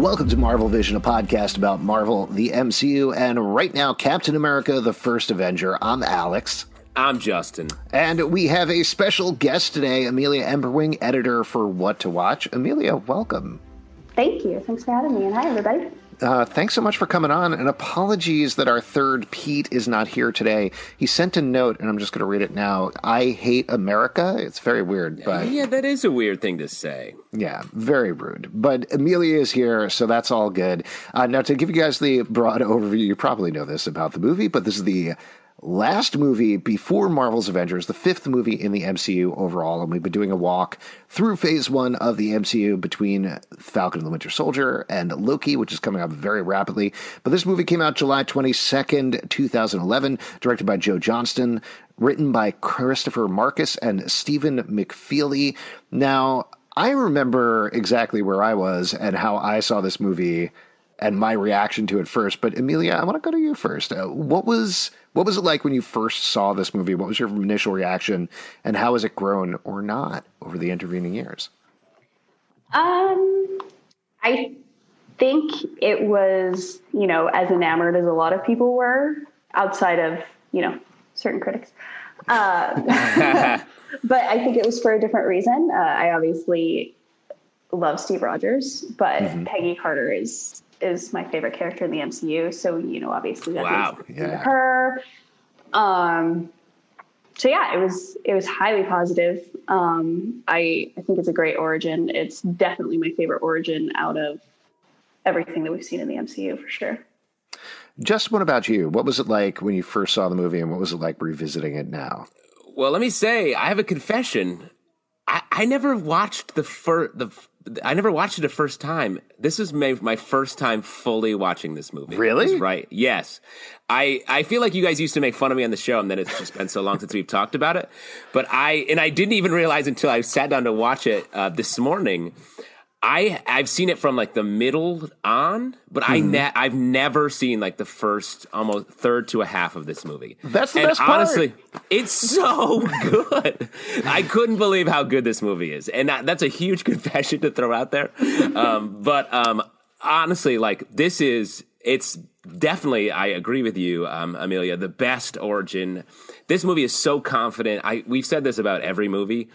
Welcome to Marvel Vision, a podcast about Marvel, the MCU, and right now, Captain America, the First Avenger. I'm Alex. I'm Justin. And we have a special guest today, Amelia Emberwing, editor for What to Watch. Amelia, welcome. Thank you. Thanks for having me. And hi, everybody. Uh, thanks so much for coming on, and apologies that our third Pete is not here today. He sent a note, and I'm just going to read it now. I hate America. It's very weird, but yeah, that is a weird thing to say. Yeah, very rude. But Amelia is here, so that's all good. Uh, now, to give you guys the broad overview, you probably know this about the movie, but this is the last movie before Marvel's Avengers, the fifth movie in the MCU overall, and we've been doing a walk through phase one of the MCU between Falcon and the Winter Soldier and Loki, which is coming up very rapidly. But this movie came out July 22nd, 2011, directed by Joe Johnston, written by Christopher Marcus and Stephen McFeely. Now, I remember exactly where I was and how I saw this movie and my reaction to it first. But Amelia, I want to go to you first. Uh, what was what was it like when you first saw this movie? What was your initial reaction, and how has it grown or not over the intervening years? Um, I think it was, you know, as enamored as a lot of people were, outside of, you know, certain critics. Uh, but I think it was for a different reason. Uh, I obviously love Steve Rogers, but mm-hmm. Peggy Carter is is my favorite character in the MCU. So you know, obviously that wow. yeah. her. Um, so yeah, it was it was highly positive. Um, I I think it's a great origin. It's definitely my favorite origin out of everything that we've seen in the MCU for sure. Just what about you? What was it like when you first saw the movie, and what was it like revisiting it now? Well, let me say, I have a confession. I, I never watched the first the I never watched it a first time. This is my, my first time fully watching this movie. Really? Right. Yes. I, I feel like you guys used to make fun of me on the show, and then it's just been so long since we've talked about it. But I and I didn't even realize until I sat down to watch it uh, this morning I I've seen it from like the middle on, but mm. I hmm. ne- I've never seen like the first almost third to a half of this movie. That's the and best part. Honestly, it's so good. I couldn't believe how good this movie is, and that, that's a huge confession to throw out there. Um, but um, honestly, like this is it's definitely I agree with you, um, Amelia. The best origin this movie is so confident. I we've said this about every movie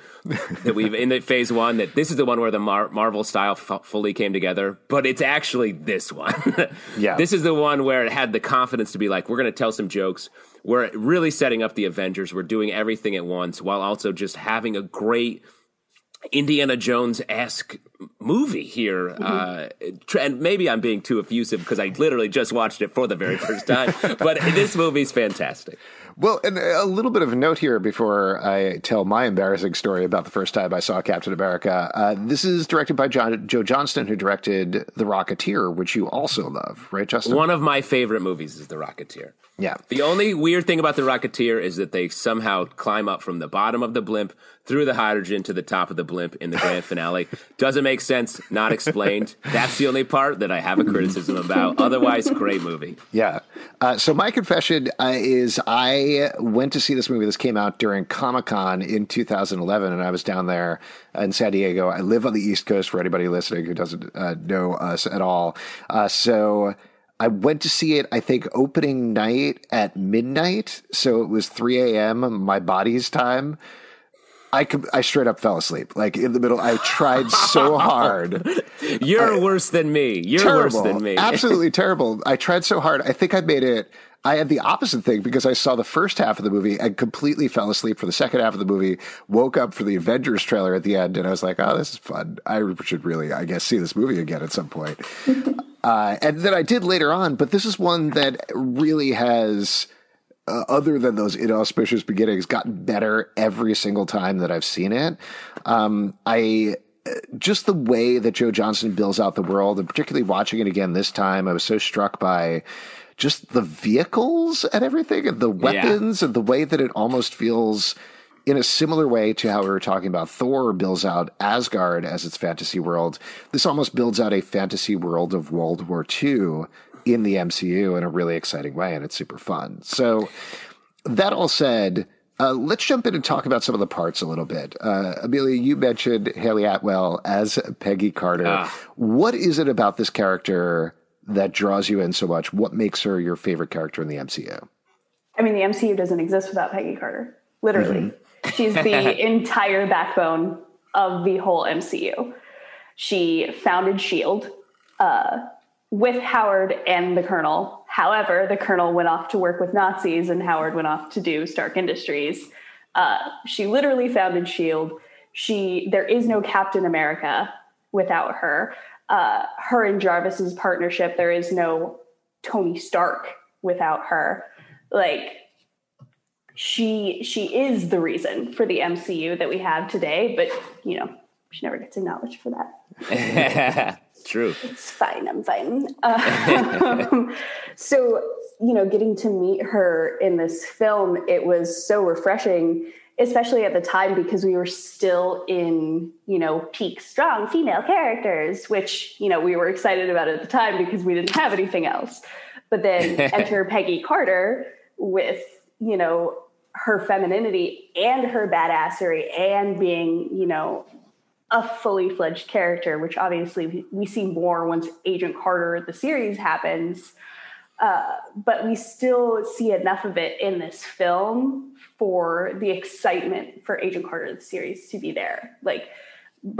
that we've in the phase one that this is the one where the Mar- Marvel style f- fully came together, but it's actually this one. yeah, this is the one where it had the confidence to be like, we're going to tell some jokes. We're really setting up the Avengers. We're doing everything at once while also just having a great Indiana Jones esque movie here. Mm-hmm. Uh, and maybe I'm being too effusive because I literally just watched it for the very first time. but this movie's fantastic. Well, and a little bit of a note here before I tell my embarrassing story about the first time I saw Captain America. Uh, this is directed by John, Joe Johnston, who directed The Rocketeer, which you also love, right, Justin? One of my favorite movies is The Rocketeer. Yeah. The only weird thing about The Rocketeer is that they somehow climb up from the bottom of the blimp through the hydrogen to the top of the blimp in the grand finale. Doesn't make sense, not explained. That's the only part that I have a criticism about. Otherwise, great movie. Yeah. Uh, so my confession uh, is I went to see this movie. This came out during Comic Con in 2011, and I was down there in San Diego. I live on the East Coast for anybody listening who doesn't uh, know us at all. Uh, so I went to see it, I think, opening night at midnight. So it was 3 a.m., my body's time. I could, I straight up fell asleep. Like in the middle, I tried so hard. You're I, worse than me. You're terrible, worse than me. absolutely terrible. I tried so hard. I think I made it. I had the opposite thing because I saw the first half of the movie and completely fell asleep for the second half of the movie. Woke up for the Avengers trailer at the end, and I was like, "Oh, this is fun. I should really, I guess, see this movie again at some point." uh, and then I did later on, but this is one that really has uh, other than those inauspicious beginnings, gotten better every single time that I've seen it. Um, I just the way that Joe Johnston builds out the world, and particularly watching it again this time, I was so struck by just the vehicles and everything, and the weapons, yeah. and the way that it almost feels in a similar way to how we were talking about Thor builds out Asgard as its fantasy world. This almost builds out a fantasy world of World War II in the MCU in a really exciting way, and it's super fun. So, that all said, uh, let's jump in and talk about some of the parts a little bit. Uh, Amelia, you mentioned Hayley Atwell as Peggy Carter. Ah. What is it about this character that draws you in so much? What makes her your favorite character in the MCU? I mean, the MCU doesn't exist without Peggy Carter. Literally, mm-hmm. she's the entire backbone of the whole MCU. She founded Shield. Uh, with Howard and the Colonel. However, the Colonel went off to work with Nazis and Howard went off to do Stark Industries. Uh, she literally founded Shield. She there is no Captain America without her. Uh, her and Jarvis's partnership. There is no Tony Stark without her. Like she she is the reason for the MCU that we have today. But you know she never gets acknowledged for that. True. It's fine. I'm fine. Um, so, you know, getting to meet her in this film, it was so refreshing, especially at the time because we were still in, you know, peak strong female characters, which, you know, we were excited about at the time because we didn't have anything else. But then enter Peggy Carter with, you know, her femininity and her badassery and being, you know, a fully fledged character, which obviously we see more once Agent Carter, the series happens. Uh, but we still see enough of it in this film for the excitement for Agent Carter, the series, to be there. Like,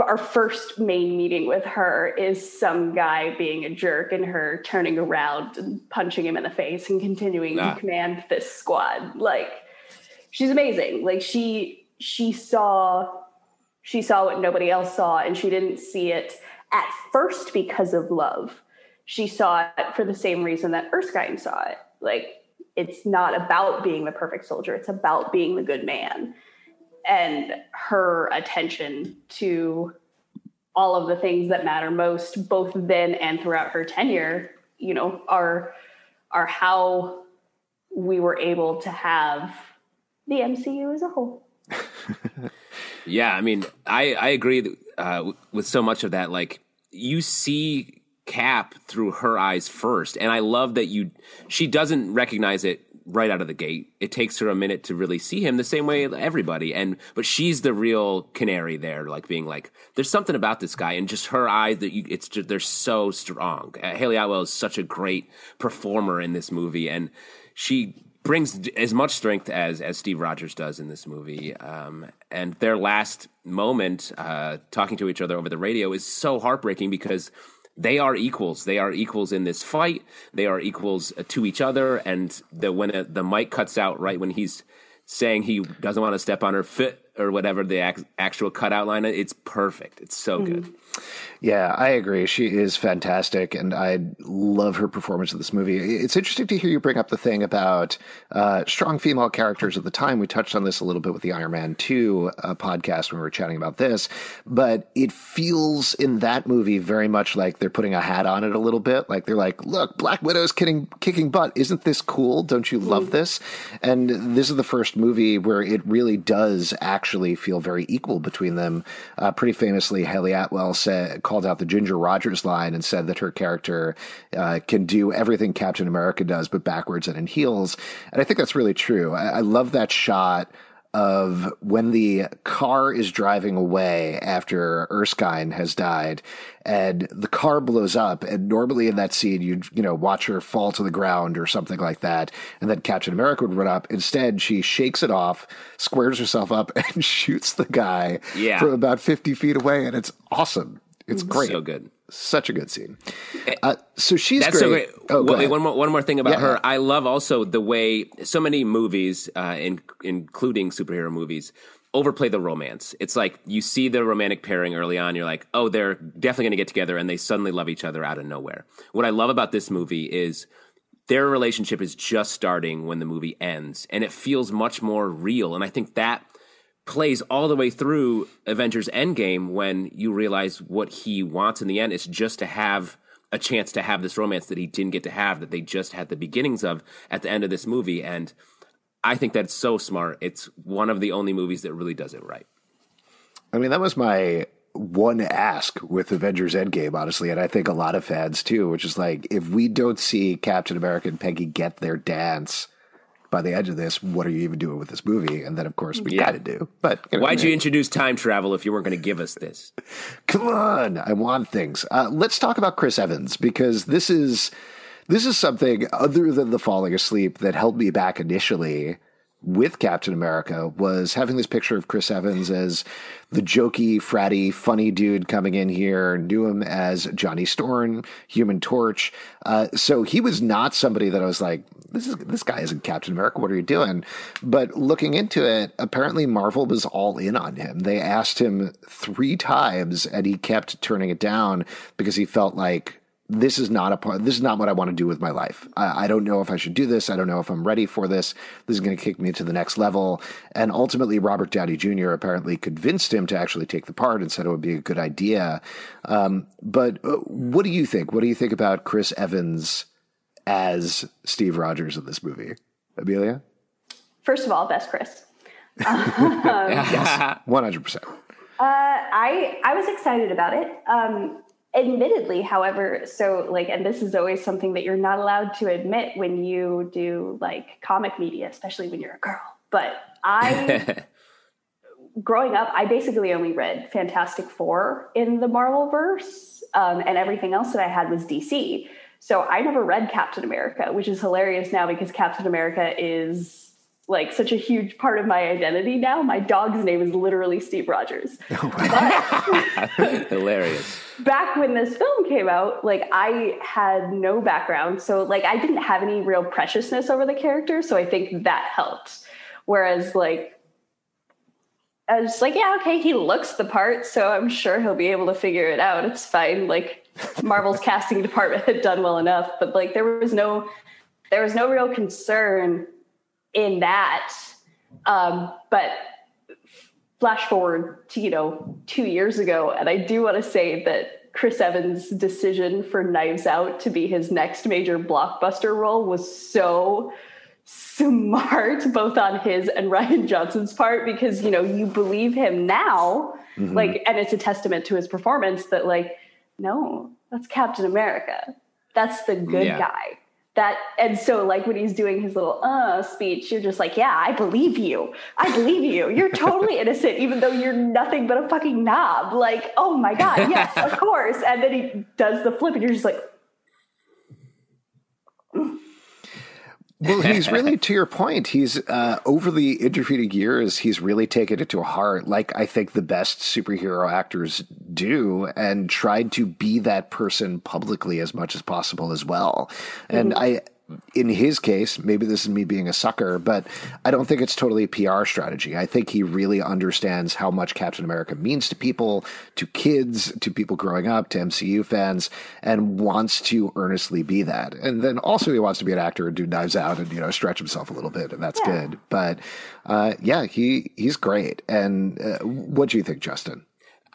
our first main meeting with her is some guy being a jerk and her turning around and punching him in the face and continuing nah. to command this squad. Like, she's amazing. Like, she she saw she saw what nobody else saw, and she didn't see it at first because of love. She saw it for the same reason that Erskine saw it. Like, it's not about being the perfect soldier, it's about being the good man. And her attention to all of the things that matter most, both then and throughout her tenure, you know, are are how we were able to have the MCU as a whole. Yeah, I mean, I I agree uh, with so much of that. Like you see Cap through her eyes first, and I love that you. She doesn't recognize it right out of the gate. It takes her a minute to really see him the same way everybody. And but she's the real canary there, like being like, there's something about this guy, and just her eyes that you, it's just, they're so strong. Uh, Hayley Atwell is such a great performer in this movie, and she brings as much strength as as Steve Rogers does in this movie. Um, and their last moment uh, talking to each other over the radio is so heartbreaking because they are equals. They are equals in this fight. They are equals uh, to each other. And the when a, the mic cuts out right when he's saying he doesn't want to step on her foot or whatever the ac- actual cutout line, it's perfect. It's so mm-hmm. good. Yeah, I agree. She is fantastic, and I love her performance in this movie. It's interesting to hear you bring up the thing about uh, strong female characters at the time. We touched on this a little bit with the Iron Man 2 uh, podcast when we were chatting about this, but it feels in that movie very much like they're putting a hat on it a little bit. Like they're like, look, Black Widow's kicking, kicking butt. Isn't this cool? Don't you love this? And this is the first movie where it really does actually feel very equal between them. Uh, pretty famously, Hayley Atwell said, called out the Ginger Rogers line and said that her character uh, can do everything Captain America does, but backwards and in heels. And I think that's really true. I, I love that shot of when the car is driving away after Erskine has died and the car blows up and normally in that scene you'd you know watch her fall to the ground or something like that and then Captain America would run up instead she shakes it off squares herself up and shoots the guy yeah. from about 50 feet away and it's awesome it's mm-hmm. great. So good. Such a good scene. Uh, so she's That's great. so great. Oh, well, one more one more thing about yeah. her. I love also the way so many movies, uh, in, including superhero movies, overplay the romance. It's like you see the romantic pairing early on, you're like, oh, they're definitely going to get together, and they suddenly love each other out of nowhere. What I love about this movie is their relationship is just starting when the movie ends, and it feels much more real. And I think that plays all the way through Avengers Endgame when you realize what he wants in the end is just to have a chance to have this romance that he didn't get to have that they just had the beginnings of at the end of this movie and I think that's so smart. It's one of the only movies that really does it right. I mean, that was my one ask with Avengers Endgame, honestly, and I think a lot of fans too, which is like, if we don't see Captain America and Peggy get their dance by the edge of this, what are you even doing with this movie? And then, of course, we Yeah. got to do. But you know, Why'd you introduce time travel if you weren't going to give us this? Come on, I want things. Uh, let's talk about Chris Evans because this is this is something other than the falling asleep that held me back initially with Captain America was having this picture of Chris Evans as the jokey, fratty, funny dude coming in here. Knew him as Johnny Storm, Human Torch. Uh, so he was not somebody that I was like, this is this guy isn't Captain America. What are you doing? But looking into it, apparently Marvel was all in on him. They asked him three times, and he kept turning it down because he felt like this is not a part. This is not what I want to do with my life. I, I don't know if I should do this. I don't know if I'm ready for this. This is going to kick me to the next level. And ultimately, Robert Downey Jr. apparently convinced him to actually take the part and said it would be a good idea. Um, but uh, what do you think? What do you think about Chris Evans as Steve Rogers in this movie? Amelia, First of all, best Chris. yes, one hundred percent. I I was excited about it. Um, admittedly, however, so like, and this is always something that you're not allowed to admit when you do like comic media, especially when you're a girl. But I, growing up, I basically only read Fantastic Four in the Marvel verse, um, and everything else that I had was DC. So I never read Captain America, which is hilarious now because Captain America is like such a huge part of my identity now. My dog's name is literally Steve Rogers. Oh, Hilarious. back when this film came out, like I had no background. So like I didn't have any real preciousness over the character. So I think that helped. Whereas like I was just like, yeah, okay, he looks the part, so I'm sure he'll be able to figure it out. It's fine. Like Marvel's casting department had done well enough, but like there was no there was no real concern in that. Um, but flash forward to you know two years ago and i do want to say that chris evans decision for knives out to be his next major blockbuster role was so smart both on his and rian johnson's part because you know you believe him now like and it's a testament to his performance that like no that's captain america that's the good Yeah. guy that and so like when he's doing his little uh speech you're just like yeah i believe you. I believe you. You're totally innocent even though you're nothing but a fucking knob. Like oh my god yes of course. And then he does the flip and you're just like Well, he's really, to your point, he's uh, over the intervening years, he's really taken it to heart, like I think the best superhero actors do, and tried to be that person publicly as much as possible as well. And I, in his case, maybe this is me being a sucker, but I don't think it's totally a PR strategy. I think he really understands how much Captain America means to people, to kids, to people growing up, to MCU fans, and wants to earnestly be that. And then also he wants to be an actor and do Knives Out and you know stretch himself a little bit, and that's Yeah. good. But uh, yeah, he he's great. And uh, what do you think, Justin?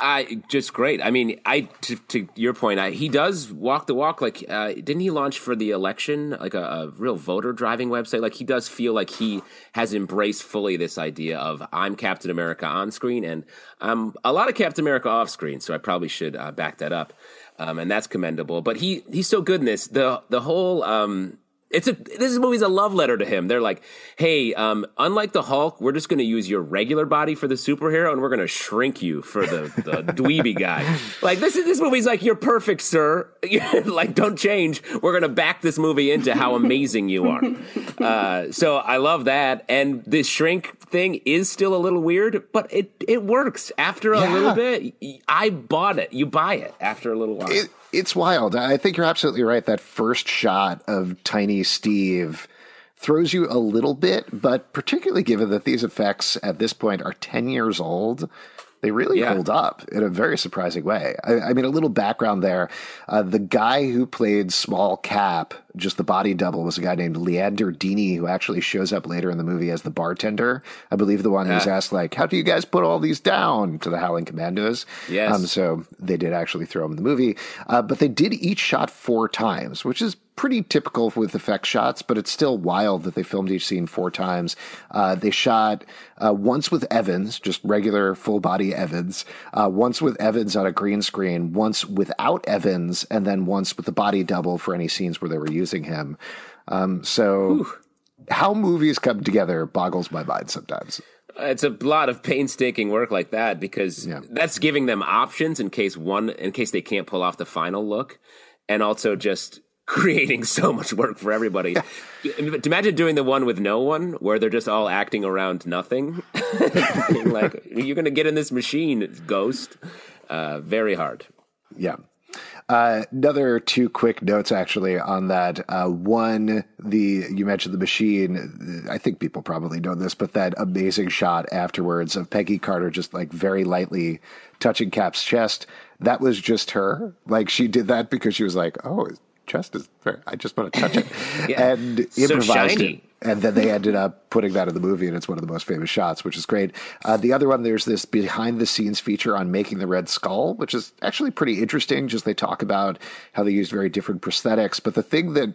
I just great. I mean, I to, to your point, I, he does walk the walk. Like, uh, didn't he launch for the election like a, a real voter driving website? Like, he does feel like he has embraced fully this idea of I'm Captain America on screen and I'm a lot of Captain America off screen. So I probably should uh, back that up, um, and that's commendable. But he he's so good in this. The the whole um, it's a this movie's a love letter to him. They're like, hey, um, unlike the Hulk, we're just going to use your regular body for the superhero, and we're going to shrink you for the, the dweeby guy. Like this is this movie's like, you're perfect, sir. like, don't change. We're going to back this movie into how amazing you are. Uh, so I love that, and this shrink thing is still a little weird, but it it works. After a Yeah. little bit, I bought it. You buy it after a little while. It, it's wild. I think you're absolutely right. That first shot of tiny Steve throws you a little bit, but particularly given that these effects at this point are 10 years old, they really Yeah. hold up in a very surprising way. I, I mean, a little background there. Uh, the guy who played Small Cap just the body double was a guy named Leander Deeny, who actually shows up later in the movie as the bartender. I believe the one who's asked, like, how do you guys put all these down to the Howling Commandos? Yes. Um, so they did actually throw him in the movie. Uh, but they did each shot four times, which is pretty typical with effect shots, but it's still wild that they filmed each scene four times. Uh, they shot uh, once with Evans, just regular full body Evans, uh, once with Evans on a green screen, once without Evans, and then once with the body double for any scenes where they were using him. Um, so. How movies come together boggles my mind sometimes. It's a lot of painstaking work like that because Yeah. that's giving them options in case one, in case they can't pull off the final look, and also just creating so much work for everybody. Imagine doing the one with no one, where they're just all acting around nothing, like you're going to get in this machine, ghost. Uh, very hard. Yeah. Uh, another two quick notes actually on that. Uh, one, the you mentioned the machine. I think people probably know this, but that amazing shot afterwards of Peggy Carter just like very lightly touching Cap's chest. That was just her. Like she did that because she was like, "Oh, his chest is very. I just want to touch it," Yeah. and So improvised shiny. it. And then they ended up putting that in the movie, and it's one of the most famous shots, which is great. Uh, the other one, there's this behind the scenes feature on making the Red Skull, which is actually pretty interesting. Just they talk about how they used very different prosthetics. But the thing that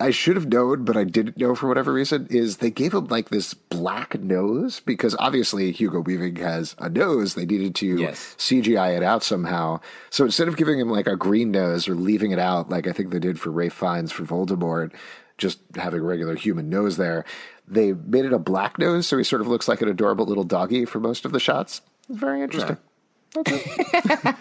I should have known, but I didn't know for whatever reason, is they gave him like this black nose because obviously Hugo Weaving has a nose. They needed to Yes. CGI it out somehow. So instead of giving him like a green nose or leaving it out, like I think they did for Ralph Fiennes for Voldemort, just having a regular human nose there, they made it a black nose, so he sort of looks like an adorable little doggy for most of the shots. It's Very interesting.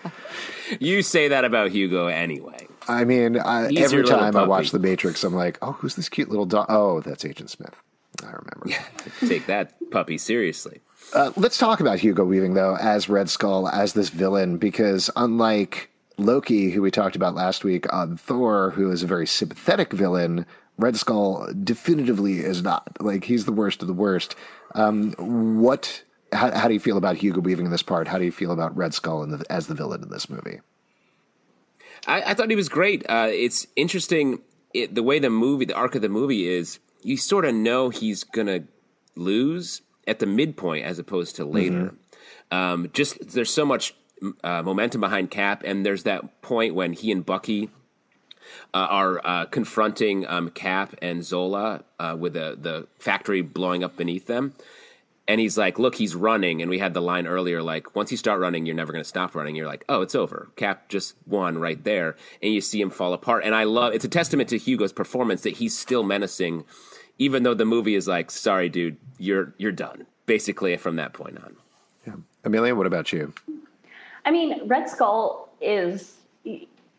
You say that about Hugo anyway. I mean, I, every time I watch The Matrix, I'm like, oh, who's this cute little dog? Oh, that's Agent Smith. I remember. Take that puppy seriously. Uh, let's talk about Hugo Weaving, though, as Red Skull, as this villain, because unlike Loki, who we talked about last week on Thor, who is a very sympathetic villain, Red Skull definitively is not. Like, he's the worst of the worst. Um, what. How, how do you feel about Hugo Weaving in this part? How do you feel about Red Skull the, as the villain in this movie? I, I thought he was great. Uh, it's interesting it, the way the movie, the arc of the movie is. You sort of know he's gonna lose at the midpoint as opposed to later. Um, just there's so much uh, momentum behind Cap, and there's that point when he and Bucky uh, are uh, confronting um, Cap and Zola uh, with the the factory blowing up beneath them. And he's like, "Look, he's running." And we had the line earlier, like, "Once you start running, you're never going to stop running." You're like, "Oh, it's over." Cap just won right there, and you see him fall apart. And I love it's a testament to Hugo's performance that he's still menacing, even though the movie is like, "Sorry, dude, you're you're done." Basically, from that point on. Amelia, what about you? I mean, Red Skull is,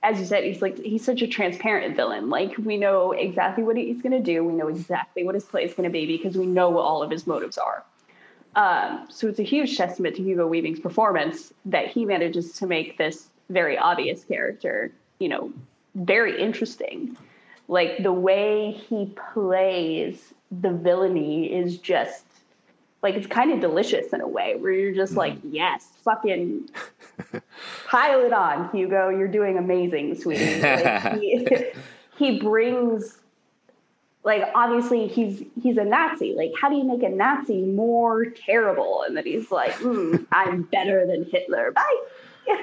as you said, he's like he's such a transparent villain. Like we know exactly what he's going to do. We know exactly what his play is going to be because we know what all of his motives are. Um, so it's a huge testament to Hugo Weaving's performance that he manages to make this very obvious character, you know, very interesting. Like the way he plays the villainy is just like it's kind of delicious in a way where you're just like, yes, fucking pile it on, Hugo. You're doing amazing, sweetie. Like, he, he brings like obviously he's he's a Nazi. Like, how do you make a Nazi more terrible? And then he's like, mm, I'm better than Hitler. Bye.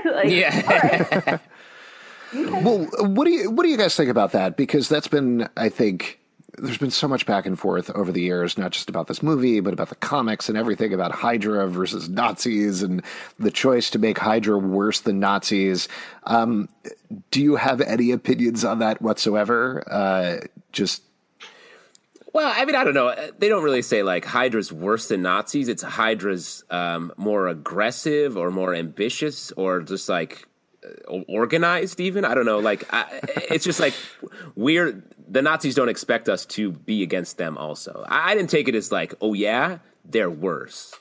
like, Yeah. all right. Well, what do you what do you guys think about that? Because that's been, I think, there's been so much back and forth over the years, not just about this movie, but about the comics and everything about Hydra versus Nazis and the choice to make Hydra worse than Nazis. Um, do you have any opinions on that whatsoever? Uh, just Well, I mean, I don't know. They don't really say like Hydra's worse than Nazis. It's Hydra's um, more aggressive or more ambitious or just like Uh, organized. Even I don't know. Like I, it's just like we're the Nazis don't expect us to be against them. Also, I, I didn't take it as like, oh yeah, they're worse.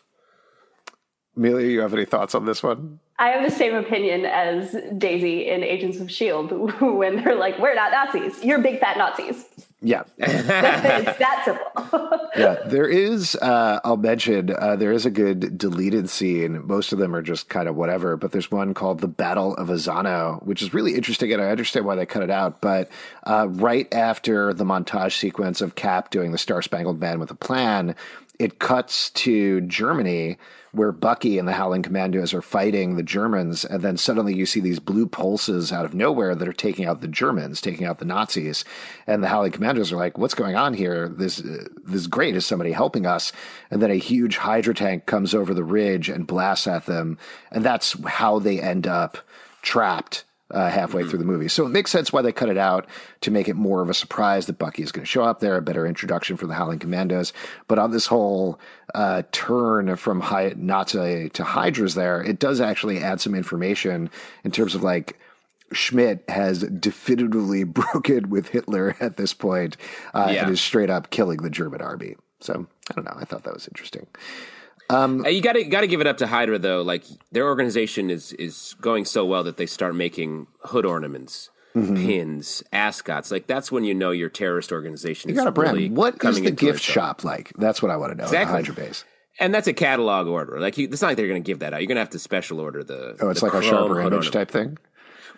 Amelia, you have any thoughts on this one? I have the same opinion as Daisy in Agents of S.H.I.E.L.D. when they're like, we're not Nazis. You're big fat Nazis. Yeah. it's that simple. yeah, there is. Uh, I'll mention uh, there is a good deleted scene. Most of them are just kind of whatever, but there's one called the Battle of Azzano, which is really interesting, and I understand why they cut it out. But uh, right after the montage sequence of Cap doing the Star Spangled Man with a plan, it cuts to Germany where Bucky and the Howling Commandos are fighting the Germans, and then suddenly you see these blue pulses out of nowhere that are taking out the Germans, taking out the Nazis, and the Howling Commandos are like, "What's going on here? This this is great. Is somebody helping us?" And then a huge Hydra tank comes over the ridge and blasts at them, and that's how they end up trapped uh, halfway through the movie. So it makes sense why they cut it out to make it more of a surprise that Bucky is going to show up there, a better introduction for the Howling Commandos. But on this whole uh, turn from Hy- Nazi to Hydras, there, it does actually add some information in terms of like. Schmidt has definitively broken with Hitler at this point, uh, Yeah. and is straight up killing the German army. So I don't know. I thought that was interesting. Uh, you got to got to give it up to Hydra though. Like their organization is is going so well that they start making hood ornaments, Mm-hmm. pins, ascots. Like that's when you know your terrorist organization You is got a brand. really what is the gift shop like? That's what I want to know. Exactly. Hydra base. And that's a catalog order. Like you, it's not like they're going to give that out. You're going to have to special order the. Oh, it's the like a sharper image ornament. type thing.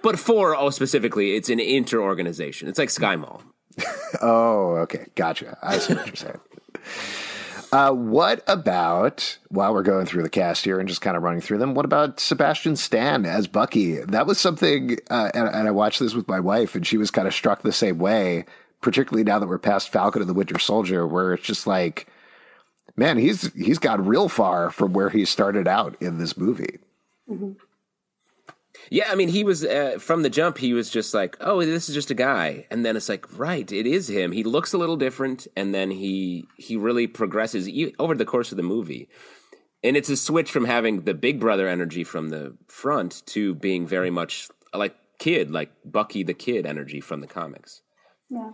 But for oh specifically, it's an inter organization. It's like SkyMall. Oh, okay. Gotcha. I see what you're saying. Uh, what about, while we're going through the cast here and just kind of running through them, what about Sebastian Stan as Bucky? That was something, uh, and, and I watched this with my wife, and she was kind of struck the same way, particularly now that we're past Falcon and the Winter Soldier, where it's just like, man, he's he's got real far from where he started out in this movie. Yeah, I mean, he was uh, from the jump. He was just like, "Oh, this is just a guy," and then it's like, "Right, it is him." He looks a little different, and then he he really progresses over the course of the movie. And it's a switch from having the big brother energy from the front to being very much like kid, like Bucky the Kid energy from the comics. Yeah.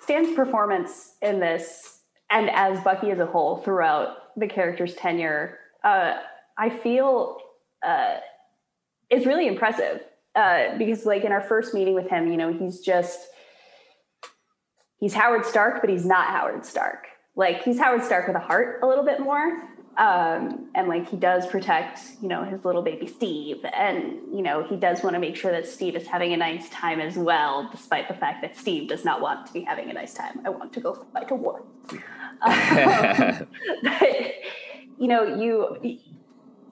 Stan's performance in this, and as Bucky as a whole throughout the character's tenure, uh, I feel uh, is really impressive. Uh, because, like, in our first meeting with him, you know, he's just he's Howard Stark, but he's not Howard Stark. Like, he's Howard Stark with a heart a little bit more. Um, and like he does protect, you know, his little baby Steve, and you know he does want to make sure that Steve is having a nice time as well, despite the fact that Steve does not want to be having a nice time. I want to go fight a war. Um, but you know, you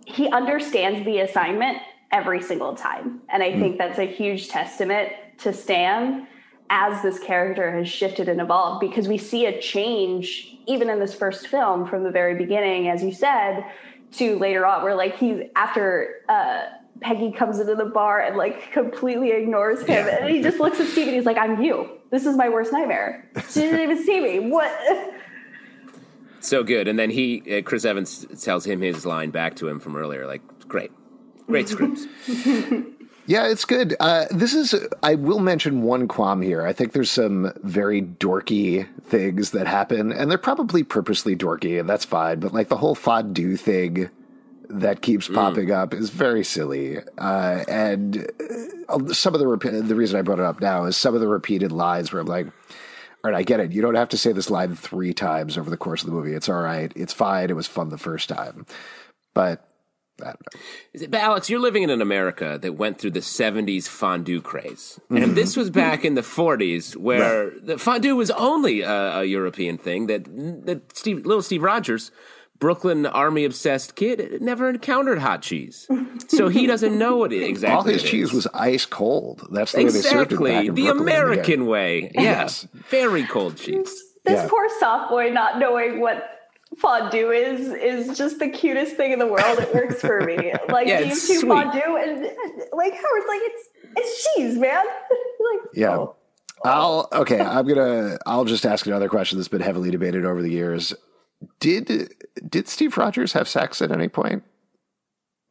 he understands the assignment every single time, and I think that's a huge testament to Stan as this character has shifted and evolved because we see a change even in this first film from the very beginning, as you said, to later on, where like he's after uh, Peggy comes into the bar and like completely ignores him, and he just looks at Steve and he's like, "I'm you. This is my worst nightmare. She didn't even see me. What?" So good. And then he, uh, Chris Evans, tells him his line back to him from earlier. Like, great, great scripts. Yeah, it's good. Uh, this is, I will mention one qualm here. I think there's some very dorky things that happen, and they're probably purposely dorky, and that's fine. But like the whole fondue thing that keeps popping up is very silly. Uh, and uh, some of the, rep- the reason I brought it up now is some of the repeated lines where I'm like, all right, I get it. You don't have to say this line three times over the course of the movie. It's all right. It's fine. It was fun the first time. But But Alex, you're living in an America that went through the 70s fondue craze. And this was back in the 40s where the fondue was only a, a European thing that, that Steve, little Steve Rogers, Brooklyn army obsessed kid, never encountered hot cheese. So he doesn't know what it exactly All his it is. cheese was ice cold. That's the way they served it Exactly. The Brooklyn in the day. American way. Yes. Very cold cheese. this Yeah. poor soft boy not knowing what fondue is is just the cutest thing in the world. It works for me. Like Yeah, you it's two sweet. fondue and like Howard's like it's it's cheese, man. like Yeah. oh. I'll okay. I'm gonna. I'll just ask another question that's been heavily debated over the years. Did did Steve Rogers have sex at any point?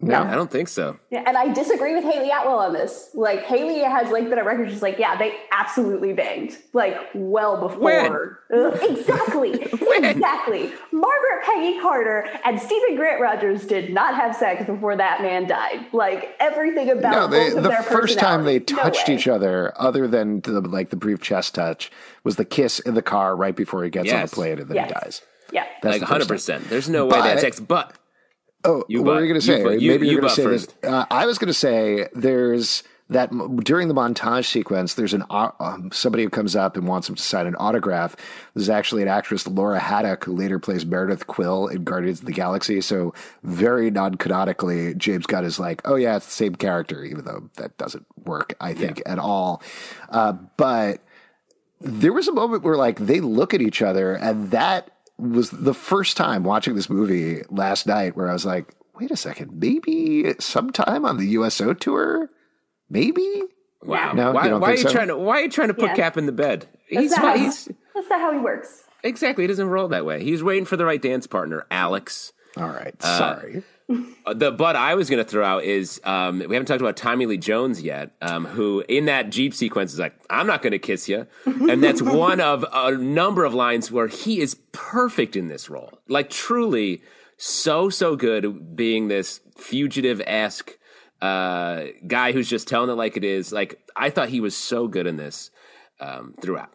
No, I don't think so. Yeah, and I disagree with Hayley Atwell on this. Like Hayley has like been a record. She's like, yeah, they absolutely banged. Like well before. Exactly. exactly. Margaret Peggy Carter and Stephen Grant Rogers did not have sex before that man died. Like everything about no. They, both of the their first time they personalities. No touched each other, other than the, like the brief chest touch, was the kiss in the car right before he gets on Yes. the plane and then Yes. he dies. Yeah. That's like the hundred first time. percent. There's no way had sex. But Oh, You what were you going to say? You- Maybe you you're going to say first. this. Uh, I was going to say there's that during the montage sequence. There's an um, somebody who comes up and wants him to sign an autograph. There's actually an actress, Laura Haddock, who later plays Meredith Quill in Guardians of the Galaxy. So very non-canonically, James Gunn is like, oh yeah, it's the same character, even though that doesn't work, I think, at all. Uh, but there was a moment where like they look at each other and that was the first time watching this movie last night where I was like, wait a second, maybe sometime on the USO tour? Maybe? wow, No, why, you why are you so? trying to why are you trying to put Yeah. Cap in the bed? That's He's, not, how, he's that's not how he works. exactly. He doesn't roll that way. He's waiting for the right dance partner, Alex. All right, sorry. Uh, The but I was going to throw out is um, we haven't talked about Tommy Lee Jones yet, um, who in that Jeep sequence is like, "I'm not going to kiss you," and that's one of a number of lines where he is perfect in this role, like truly so so good, being this fugitive esque uh, guy who's just telling it like it is. Like I thought he was so good in this um, throughout.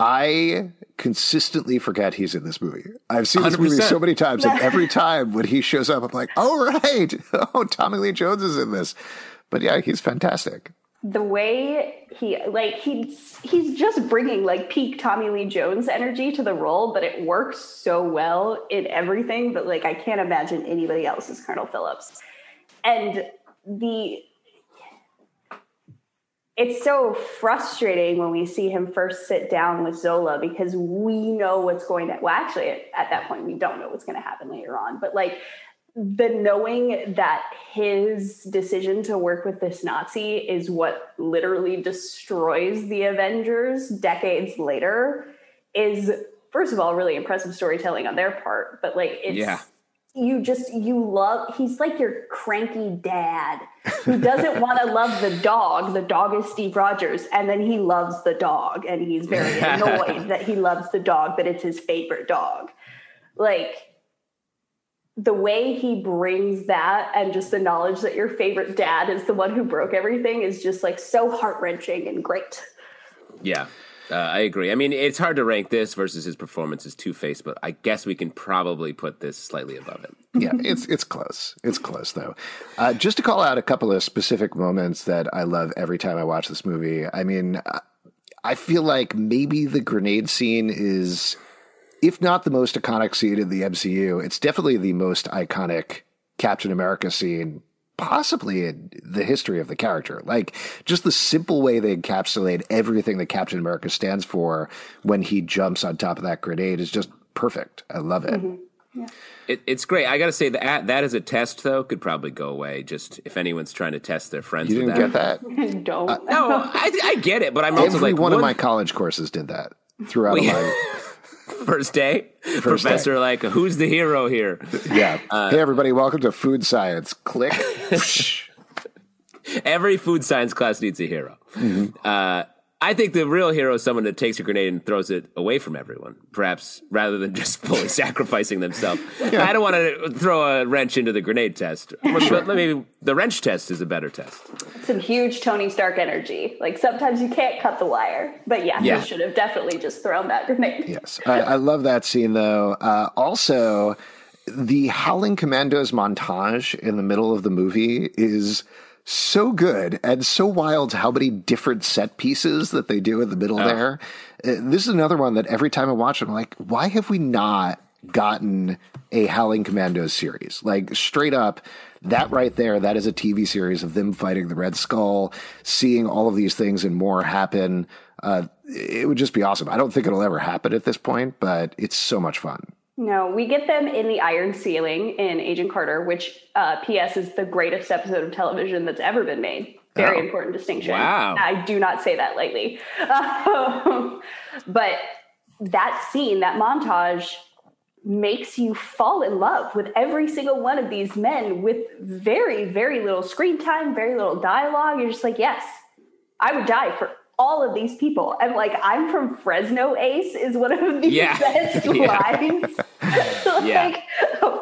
I consistently forget he's in this movie. I've seen this movie so many times, and every time when he shows up, I'm like, oh, right. Oh, Tommy Lee Jones is in this. But yeah, he's fantastic. the way he like he's he's just bringing like peak Tommy Lee Jones energy to the role, but it works so well in everything But like I can't imagine anybody else as Colonel Phillips. And the it's so frustrating when we see him first sit down with Zola because we know what's going to well actually at, at that point we don't know what's going to happen later on but like the knowing that his decision to work with this Nazi is what literally destroys the Avengers decades later is first of all really impressive storytelling on their part but like it's Yeah. You just you love he's like your cranky dad. Who doesn't want to love the dog. The dog is steve rogers and then he loves the dog and he's very annoyed that he loves the dog but it's his favorite dog. Like the way he brings that and just the knowledge that your favorite dad is the one who broke everything is just like so heart-wrenching and great. Yeah, uh, I agree. I mean, it's hard to rank this versus his performance as Two Face, but I guess we can probably put this slightly above it. yeah, it's it's close. It's close though. Uh, just to call out a couple of specific moments that I love every time I watch this movie. I mean, I- I feel like maybe the grenade scene is, if not the most iconic scene in the MCU, it's definitely the most iconic Captain America scene. Possibly in the history of the character. Like, just the simple way they encapsulate everything that Captain America stands for when he jumps on top of that grenade is just perfect. I love it. Mm-hmm. It, it's great. I got to say that that as a test though could probably go away. Just if anyone's trying to test their friends. You with didn't that. get that? don't No, I, I get it, but I'm also Every like one of my college courses did that throughout Well, yeah. my first day. First Professor, day. like, who's the hero here? yeah. Uh, hey everybody, welcome to food science. Click. Every food science class needs a hero. Mm-hmm. Uh, I think the real hero is someone that takes a grenade and throws it away from everyone, perhaps rather than just fully sacrificing themselves. I don't want to throw a wrench into the grenade test. But maybe the wrench test is a better test. some huge Tony Stark energy. Like sometimes you can't cut the wire, but yeah, Yeah. he should have definitely just thrown that grenade. yes. I, I love that scene though. Uh, also, the Howling Commandos montage in the middle of the movie is so good and so wild how many different set pieces that they do in the middle there. Uh, this is another one that every time I watch it, I'm like, why have we not gotten a Howling Commandos series? Like straight up, that right there, that is a TV series of them fighting the Red Skull, seeing all of these things and more happen. Uh, it would just be awesome. I don't think it'll ever happen at this point, but it's so much fun. No, we get them in the Iron Ceiling in Agent Carter, which uh, P.S. is the greatest episode of television that's ever been made. Very Oh. important distinction. Wow. I do not say that lightly. Um, but that scene, that montage, makes you fall in love with every single one of these men with very, very little screen time, very little dialogue. You're just like, yes, I would die for all of these people. And like, I'm from Fresno Ace is one of the Yeah. best Yeah. lines. like, Yeah.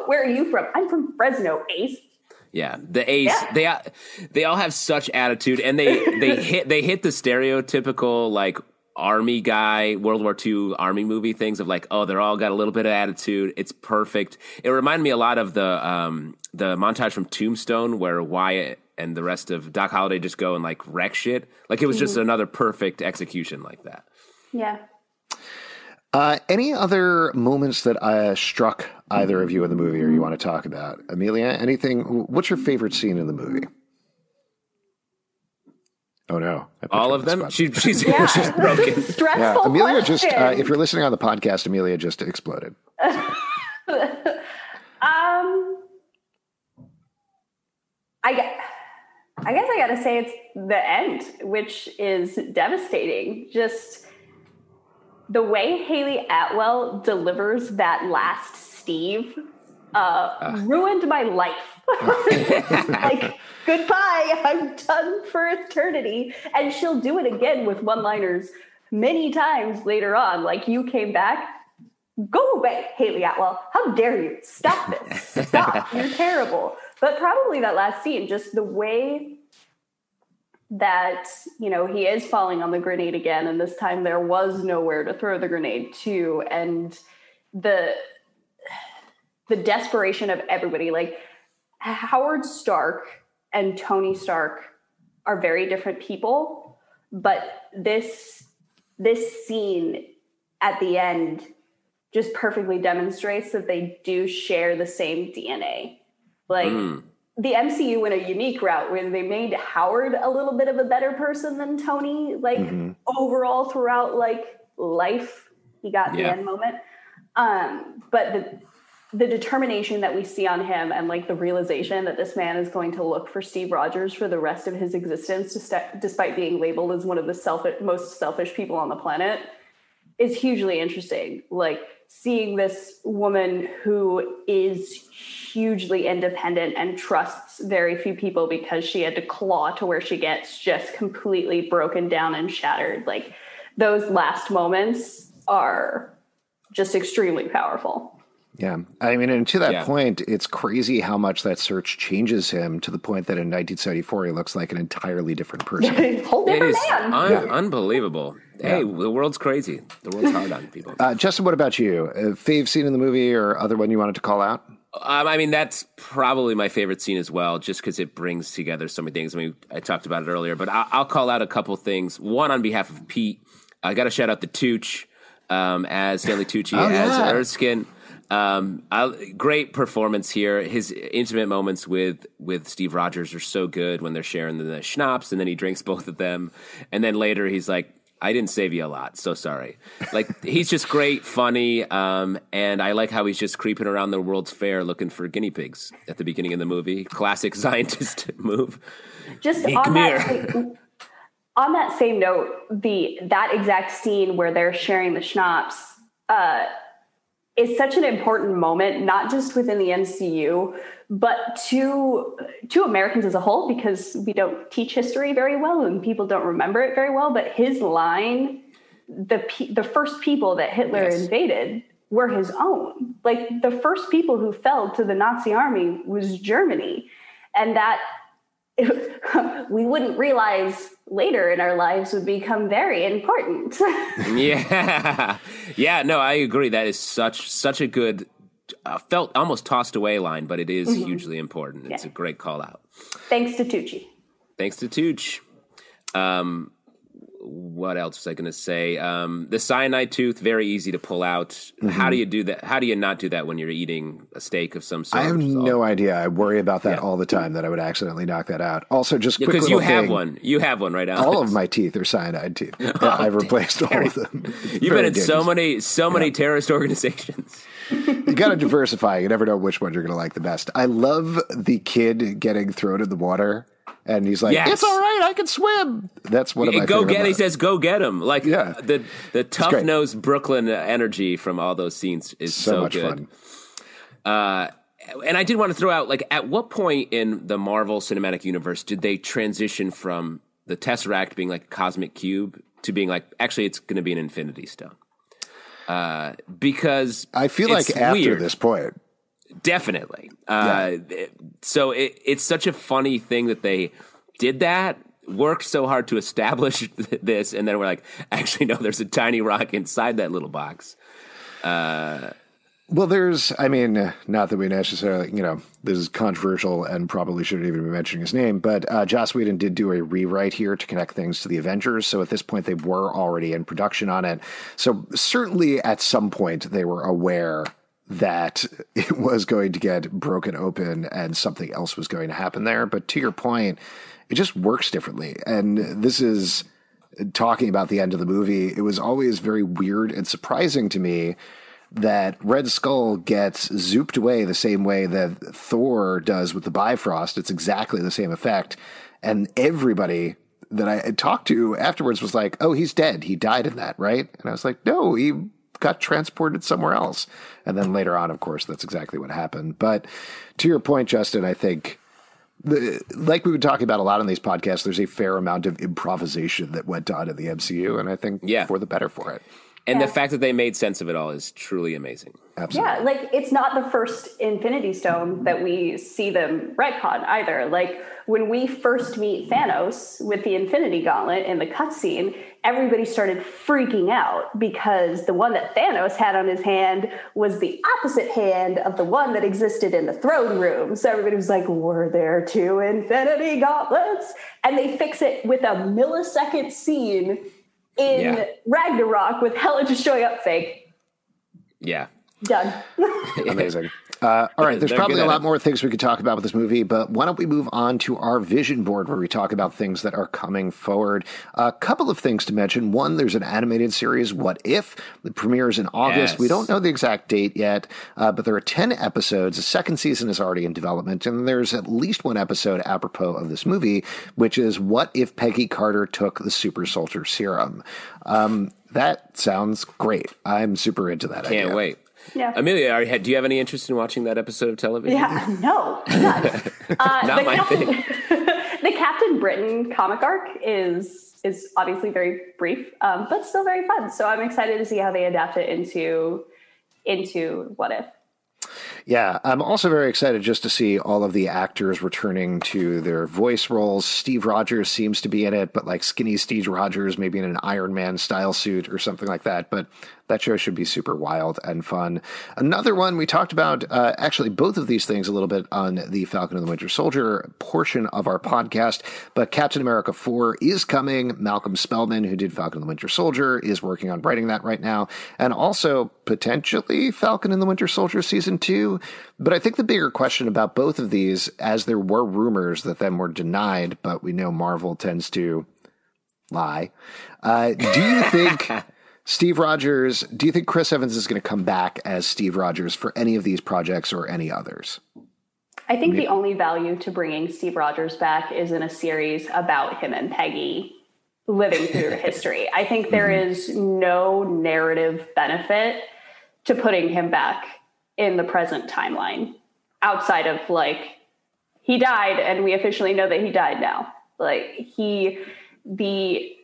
where are you from? I'm from Fresno Ace. Yeah, the ace. Yeah. They all- they all have such attitude, and they they hit they hit the stereotypical like army guy World War II army movie things of like oh they're all got a little bit of attitude. It's perfect. It reminded me a lot of the um the montage from Tombstone where Wyatt and the rest of Doc Holliday just go and like wreck shit. Like it was just another perfect execution like that. Yeah. Uh, any other moments that uh, struck either of you in the movie or you want to talk about? Amelia, anything? What's your favorite scene in the movie? Oh no! I put you All of them. She, she's Yeah. she's broken. Stressful yeah, Amelia just. Uh, if you're listening on the podcast, Amelia just exploded. Um, I gue- I guess I gotta say it's the end, which is devastating. Just the way Hayley Atwell delivers that last Steve uh, ruined my life. like goodbye, I'm done for eternity, and she'll do it again with one-liners many times later on. Like you came back, Go away, Hayley Atwell. How dare you? Stop this. Stop. You're terrible. But probably that last scene, just the way that, you know, he is falling on the grenade again, and this time there was nowhere to throw the grenade to, and the the desperation of everybody. Like Howard Stark and Tony Stark are very different people, but this this scene at the end just perfectly demonstrates that they do share the same DNA. Like mm. The MCU went a unique route where they made Howard a little bit of a better person than Tony, like overall throughout like life. He got the end moment. Um, but the the determination that we see on him and like the realization that this man is going to look for Steve Rogers for the rest of his existence, despite, despite being labeled as one of the selfish, most selfish people on the planet, is hugely interesting. Like seeing this woman who is hugely independent and trusts very few people because she had to claw to where she gets just completely broken down and shattered. Like those last moments are just extremely powerful. Yeah. I mean, and to that Yeah. point, it's crazy how much that search changes him to the point that in 1974 he looks like an entirely different person. Whole different is man. un- Yeah. unbelievable. Hey, the world's crazy. The world's hard on people. Uh, Justin, what about you? Uh, fave scene in the movie or other one you wanted to call out? Um, I mean, that's probably my favorite scene as well, just because it brings together so many things. I mean, I talked about it earlier, but I'll, I'll call out a couple things. One on behalf of Pete, I got to shout out the Tooch um, as Stanley Tucci Oh, as yeah. Erskine. Um, I, great performance here. His intimate moments with with Steve Rogers are so good when they're sharing the schnapps, and then he drinks both of them, and then later he's like, I didn't save you a lot. So sorry. Like he's just great, funny, um, and I like how he's just creeping around the World's Fair looking for guinea pigs at the beginning of the movie. Classic scientist move. just Hey, on that on that same note, the that exact scene where they're sharing the schnapps uh, is such an important moment, not just within the MCU, but to to Americans as a whole, because we don't teach history very well and people don't remember it very well. But his line, the the first people that Hitler Yes. invaded were his own. Like the first people who fell to the Nazi army was Germany, and that we wouldn't realize later in our lives would become very important. Yeah, yeah. No, I agree. That is such such a good, uh, felt almost tossed away line, but it is hugely important. It's Yeah. a great call out. Thanks to Tucci. Thanks to Tooch. Um, what else was I going to say? Um, the cyanide tooth, very easy to pull out. How do you do that? How do you not do that when you're eating a steak of some sort? I have which is all- no idea. I worry about that Yeah. all the time that I would accidentally knock that out. Also, just because you have thing, one. You have one right now. All of my teeth are cyanide teeth. Yeah, I've replaced all of them. You've been in so many, so many terrorist organizations. You got to diversify. You never know which one you're going to like the best. I love the kid getting thrown in the water and he's like, Yes. "It's all right, I can swim." That's one of my go get. He says, "Go get him!" Like Yeah. the the tough nosed Brooklyn energy from all those scenes is so, so, much good. fun. And I did want to throw out, like, at what point in the Marvel Cinematic Universe did they transition from the Tesseract being like a cosmic cube to being like, actually, it's going to be an Infinity Stone? Uh, because I feel like after weird. this point, Definitely. Uh, so it, it's such a funny thing that they did that, worked so hard to establish this, and then we're like, actually, no, there's a tiny rock inside that little box. Well, there's, I mean, uh, not that we necessarily, you know, this is controversial and probably shouldn't even be mentioning his name, but uh, Joss Whedon did do a rewrite here to connect things to the Avengers. So at this point, they were already in production on it. So certainly at some point, they were aware that it was going to get broken open and something else was going to happen there. But to your point, it just works differently. And this is talking about the end of the movie. It was always very weird and surprising to me that Red Skull gets zooped away the same way that Thor does with the Bifrost. It's exactly the same effect. And everybody that I talked to afterwards was like, oh, he's dead. He died in that, right? And I was like, no, he got transported somewhere else. And then later on, of course, that's exactly what happened. But to your point, Justin, I think the, like we've been talking about a lot on these podcasts, there's a fair amount of improvisation that went on in the MCU, and I think Yeah. for the better for it. And Yeah. the fact that they made sense of it all is truly amazing. Absolutely. Yeah, like it's not the first Infinity Stone that we see them retcon either. Like when we first meet Thanos with the Infinity Gauntlet in the cutscene, everybody started freaking out because the one that Thanos had on his hand was the opposite hand of the one that existed in the throne room. So everybody was like, "Were there two Infinity Gauntlets?" And they fix it with a millisecond scene in Yeah. Ragnarok with Hela just showing up fake. Yeah. Done. Amazing. Uh, all right, there's probably a lot more things we could talk about with this movie, but why don't we move on to our vision board where we talk about things that are coming forward? A couple of things to mention. One, there's an animated series, What If? The premieres in August. Yes. We don't know the exact date yet, uh, but there are 10 episodes. The second season is already in development, and there's at least one episode apropos of this movie, which is What If Peggy Carter Took the Super Soldier Serum? Um, that sounds great. I'm super into that Can't idea. wait. Yeah. Amelia, are, do you have any interest in watching that episode of television? Yeah, no, none. Uh, Not the my Captain, thing. the Captain Britain comic arc is is obviously very brief, um, but still very fun. So I'm excited to see how they adapt it into into what if. Yeah, I'm also very excited just to see all of the actors returning to their voice roles. Steve Rogers seems to be in it, but like skinny Steve Rogers, maybe in an Iron Man style suit or something like that. But that show should be super wild and fun. Another one we talked about, uh, actually, both of these things a little bit on the Falcon and the Winter Soldier portion of our podcast. But Captain America 4 is coming. Malcolm Spellman, who did Falcon and the Winter Soldier, is working on writing that right now. And also potentially Falcon and the Winter Soldier season two. But I think the bigger question about both of these, as there were rumors that them were denied, but we know Marvel tends to lie. Uh, do you think Steve Rogers, do you think Chris Evans is going to come back as Steve Rogers for any of these projects or any others? I think the only value to bringing Steve Rogers back is in a series about him and Peggy living through history. I think there is no narrative benefit to putting him back in the present timeline outside of like he died and we officially know that he died now. Like he the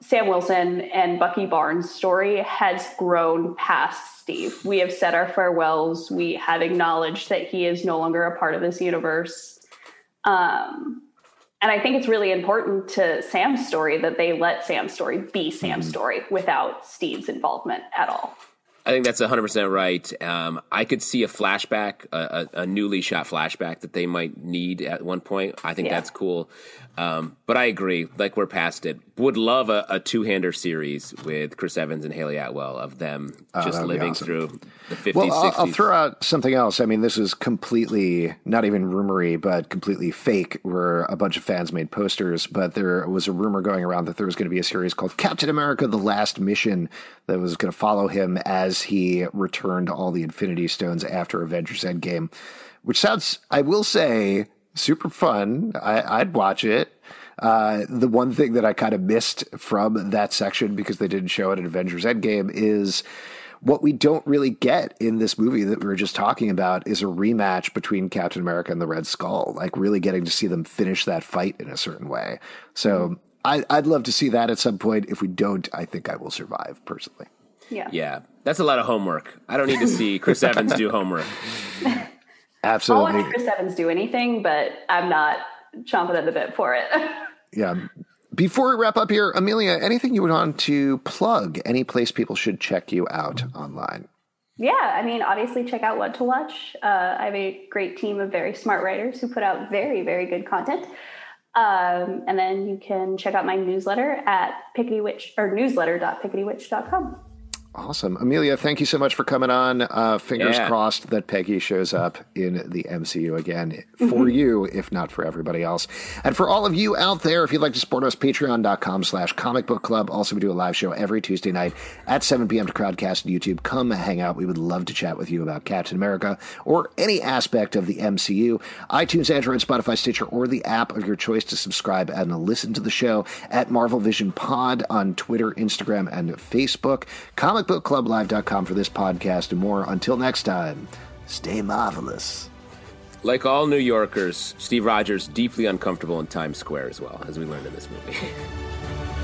Sam Wilson and Bucky Barnes story has grown past Steve. We have said our farewells. We have acknowledged that he is no longer a part of this universe. Um, and I think it's really important to Sam's story that they let Sam's story be Sam's story without Steve's involvement at all. I think that's 100% right. Um, I could see a flashback, a, a, a newly shot flashback that they might need at one point. I think Yeah. that's cool. Um, but I agree, like we're past it. Would love a, a two hander series with Chris Evans and Hayley Atwell of them just Oh, that'd living awesome. through the 50s, Well, I'll, I'll throw out something else. I mean, this is completely not even rumory, but completely fake. Where a bunch of fans made posters, but there was a rumor going around that there was going to be a series called Captain America: The Last Mission that was going to follow him as he returned all the Infinity Stones after Avengers Endgame. Which sounds, I will say, super fun. I, would watch it. Uh, the one thing that I kind of missed from that section because they didn't show it at Avengers Endgame is what we don't really get in this movie that we were just talking about is a rematch between Captain America and the Red Skull, like really getting to see them finish that fight in a certain way. So I, I'd love to see that at some point. If we don't, I think I will survive personally. Yeah. Yeah. That's a lot of homework. I don't need to see Chris Evans do homework. Absolutely. I'll watch Chris Evans do anything, but I'm not chomping at the bit for it. yeah. Before we wrap up here, Amelia, anything you would want to plug? Any place people should check you out online? Yeah, I mean, obviously, check out What to Watch. Uh, I have a great team of very smart writers who put out very, very good content. Um, and then you can check out my newsletter at picketywitch or newsletter.picketywitch.com. Awesome. Amelia, thank you so much for coming on. Uh, fingers yeah. crossed that Peggy shows up in the MCU again for mm-hmm. you, if not for everybody else. And for all of you out there, if you'd like to support us, patreon.com slash comic book club. Also, we do a live show every Tuesday night at 7 p.m. to Crowdcast and YouTube. Come hang out. We would love to chat with you about Captain America or any aspect of the MCU. iTunes, Android, Spotify, Stitcher, or the app of your choice to subscribe and listen to the show at Marvel Vision Pod on Twitter, Instagram, and Facebook. Comic comicbookclublive.com for this podcast and more. Until next time, stay marvelous. Like all New Yorkers, Steve Rogers deeply uncomfortable in Times Square as well, as we learned in this movie.